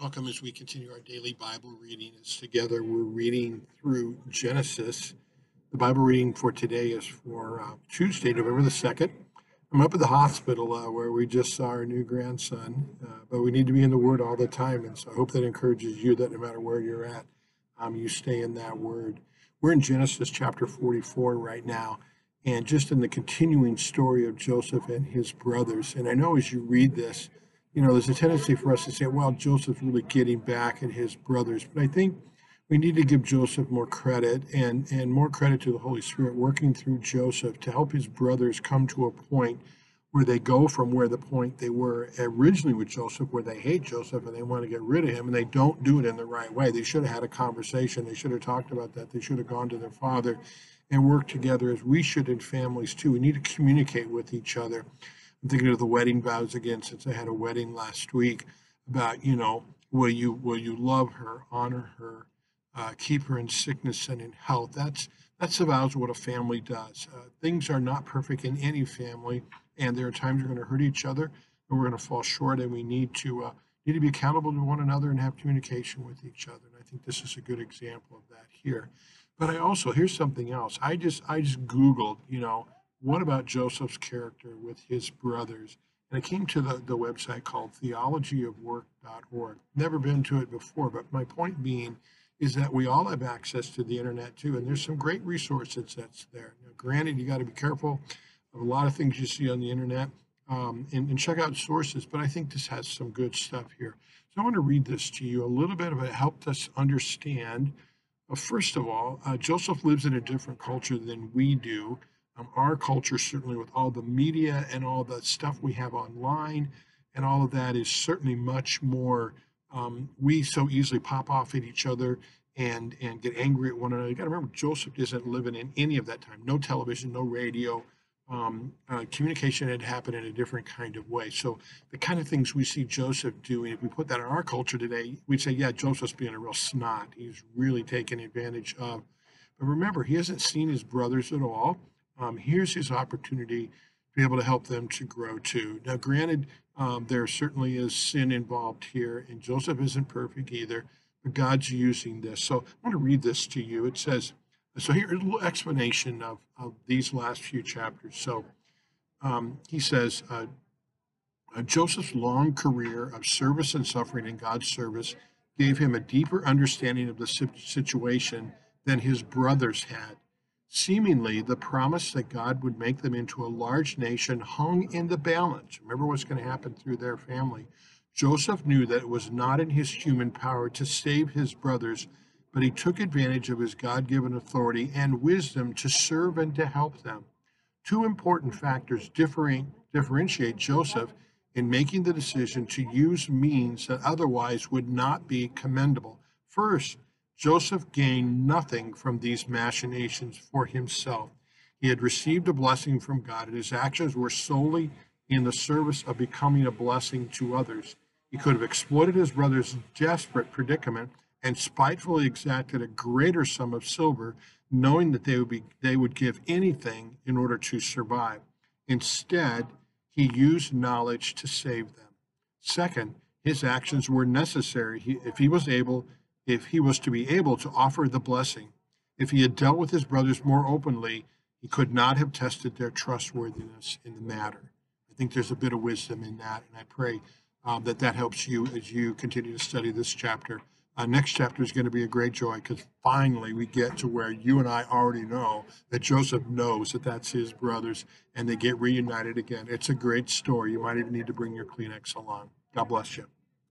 Welcome as we continue our daily Bible reading. As together we're reading through Genesis. The Bible reading for today is for uh, Tuesday, November the 2nd. I'm up at the hospital uh, where we just saw our new grandson, uh, but we need to be in the Word all the time. And so I hope that encourages you that no matter where you're at, um, you stay in that Word. We're in Genesis chapter 44 right now, and just in the continuing story of Joseph and his brothers. And I know as you read this, you know, there's a tendency for us to say, well, Joseph's really getting back at his brothers. But I think we need to give Joseph more credit and, and more credit to the Holy Spirit working through Joseph to help his brothers come to a point where they go from where the point they were originally with Joseph, where they hate Joseph and they want to get rid of him, and they don't do it in the right way. They should have had a conversation. They should have talked about that. They should have gone to their father and worked together as we should in families too. We need to communicate with each other. I'm thinking of the wedding vows again since I had a wedding last week about, you know, will you will you love her, honor her, uh, keep her in sickness and in health. That's that's the vows of what a family does. Uh, things are not perfect in any family, and there are times we're going to hurt each other, and we're going to fall short, and we need to uh, need to be accountable to one another and have communication with each other. And I think this is a good example of that here. But I also here's something else. I just I just Googled, you know, what about Joseph's character with his brothers? And I came to the, the website called theologyofwork.org. Never been to it before, but my point being is that we all have access to the internet too, and there's some great resources that's there. Now, granted, you got to be careful of a lot of things you see on the internet um, and, and, check out sources, but I think this has some good stuff here. So I want to read this to you. A little bit of it helped us understand. Uh, first of all, uh, Joseph lives in a different culture than we do. Um, our culture, certainly with all the media and all the stuff we have online and all of that, is certainly much more. Um, we so easily pop off at each other and and get angry at one another. You got to remember, Joseph isn't living in any of that time. No television, no radio. Um, uh, communication had happened in a different kind of way. So the kind of things we see Joseph doing, if we put that in our culture today, we'd say, yeah, Joseph's being a real snot. He's really taking advantage of. But remember, he hasn't seen his brothers at all um, here's his opportunity to be able to help them to grow too. Now, granted, um, there certainly is sin involved here, and Joseph isn't perfect either, but God's using this. So I want to read this to you. It says, so here's a little explanation of, of these last few chapters. So um, he says, uh, uh, Joseph's long career of service and suffering in God's service gave him a deeper understanding of the situation than his brothers had. Seemingly, the promise that God would make them into a large nation hung in the balance. Remember what's going to happen through their family. Joseph knew that it was not in his human power to save his brothers, but he took advantage of his God given authority and wisdom to serve and to help them. Two important factors differentiate Joseph in making the decision to use means that otherwise would not be commendable. First, Joseph gained nothing from these machinations for himself. He had received a blessing from God, and his actions were solely in the service of becoming a blessing to others. He could have exploited his brother's desperate predicament and spitefully exacted a greater sum of silver, knowing that they would, be, they would give anything in order to survive. Instead, he used knowledge to save them. Second, his actions were necessary. He, if he was able, if he was to be able to offer the blessing. If he had dealt with his brothers more openly, he could not have tested their trustworthiness in the matter. I think there's a bit of wisdom in that, and I pray um, that that helps you as you continue to study this chapter. Uh, next chapter is going to be a great joy because finally we get to where you and I already know that Joseph knows that that's his brothers and they get reunited again. It's a great story. You might even need to bring your Kleenex along. God bless you.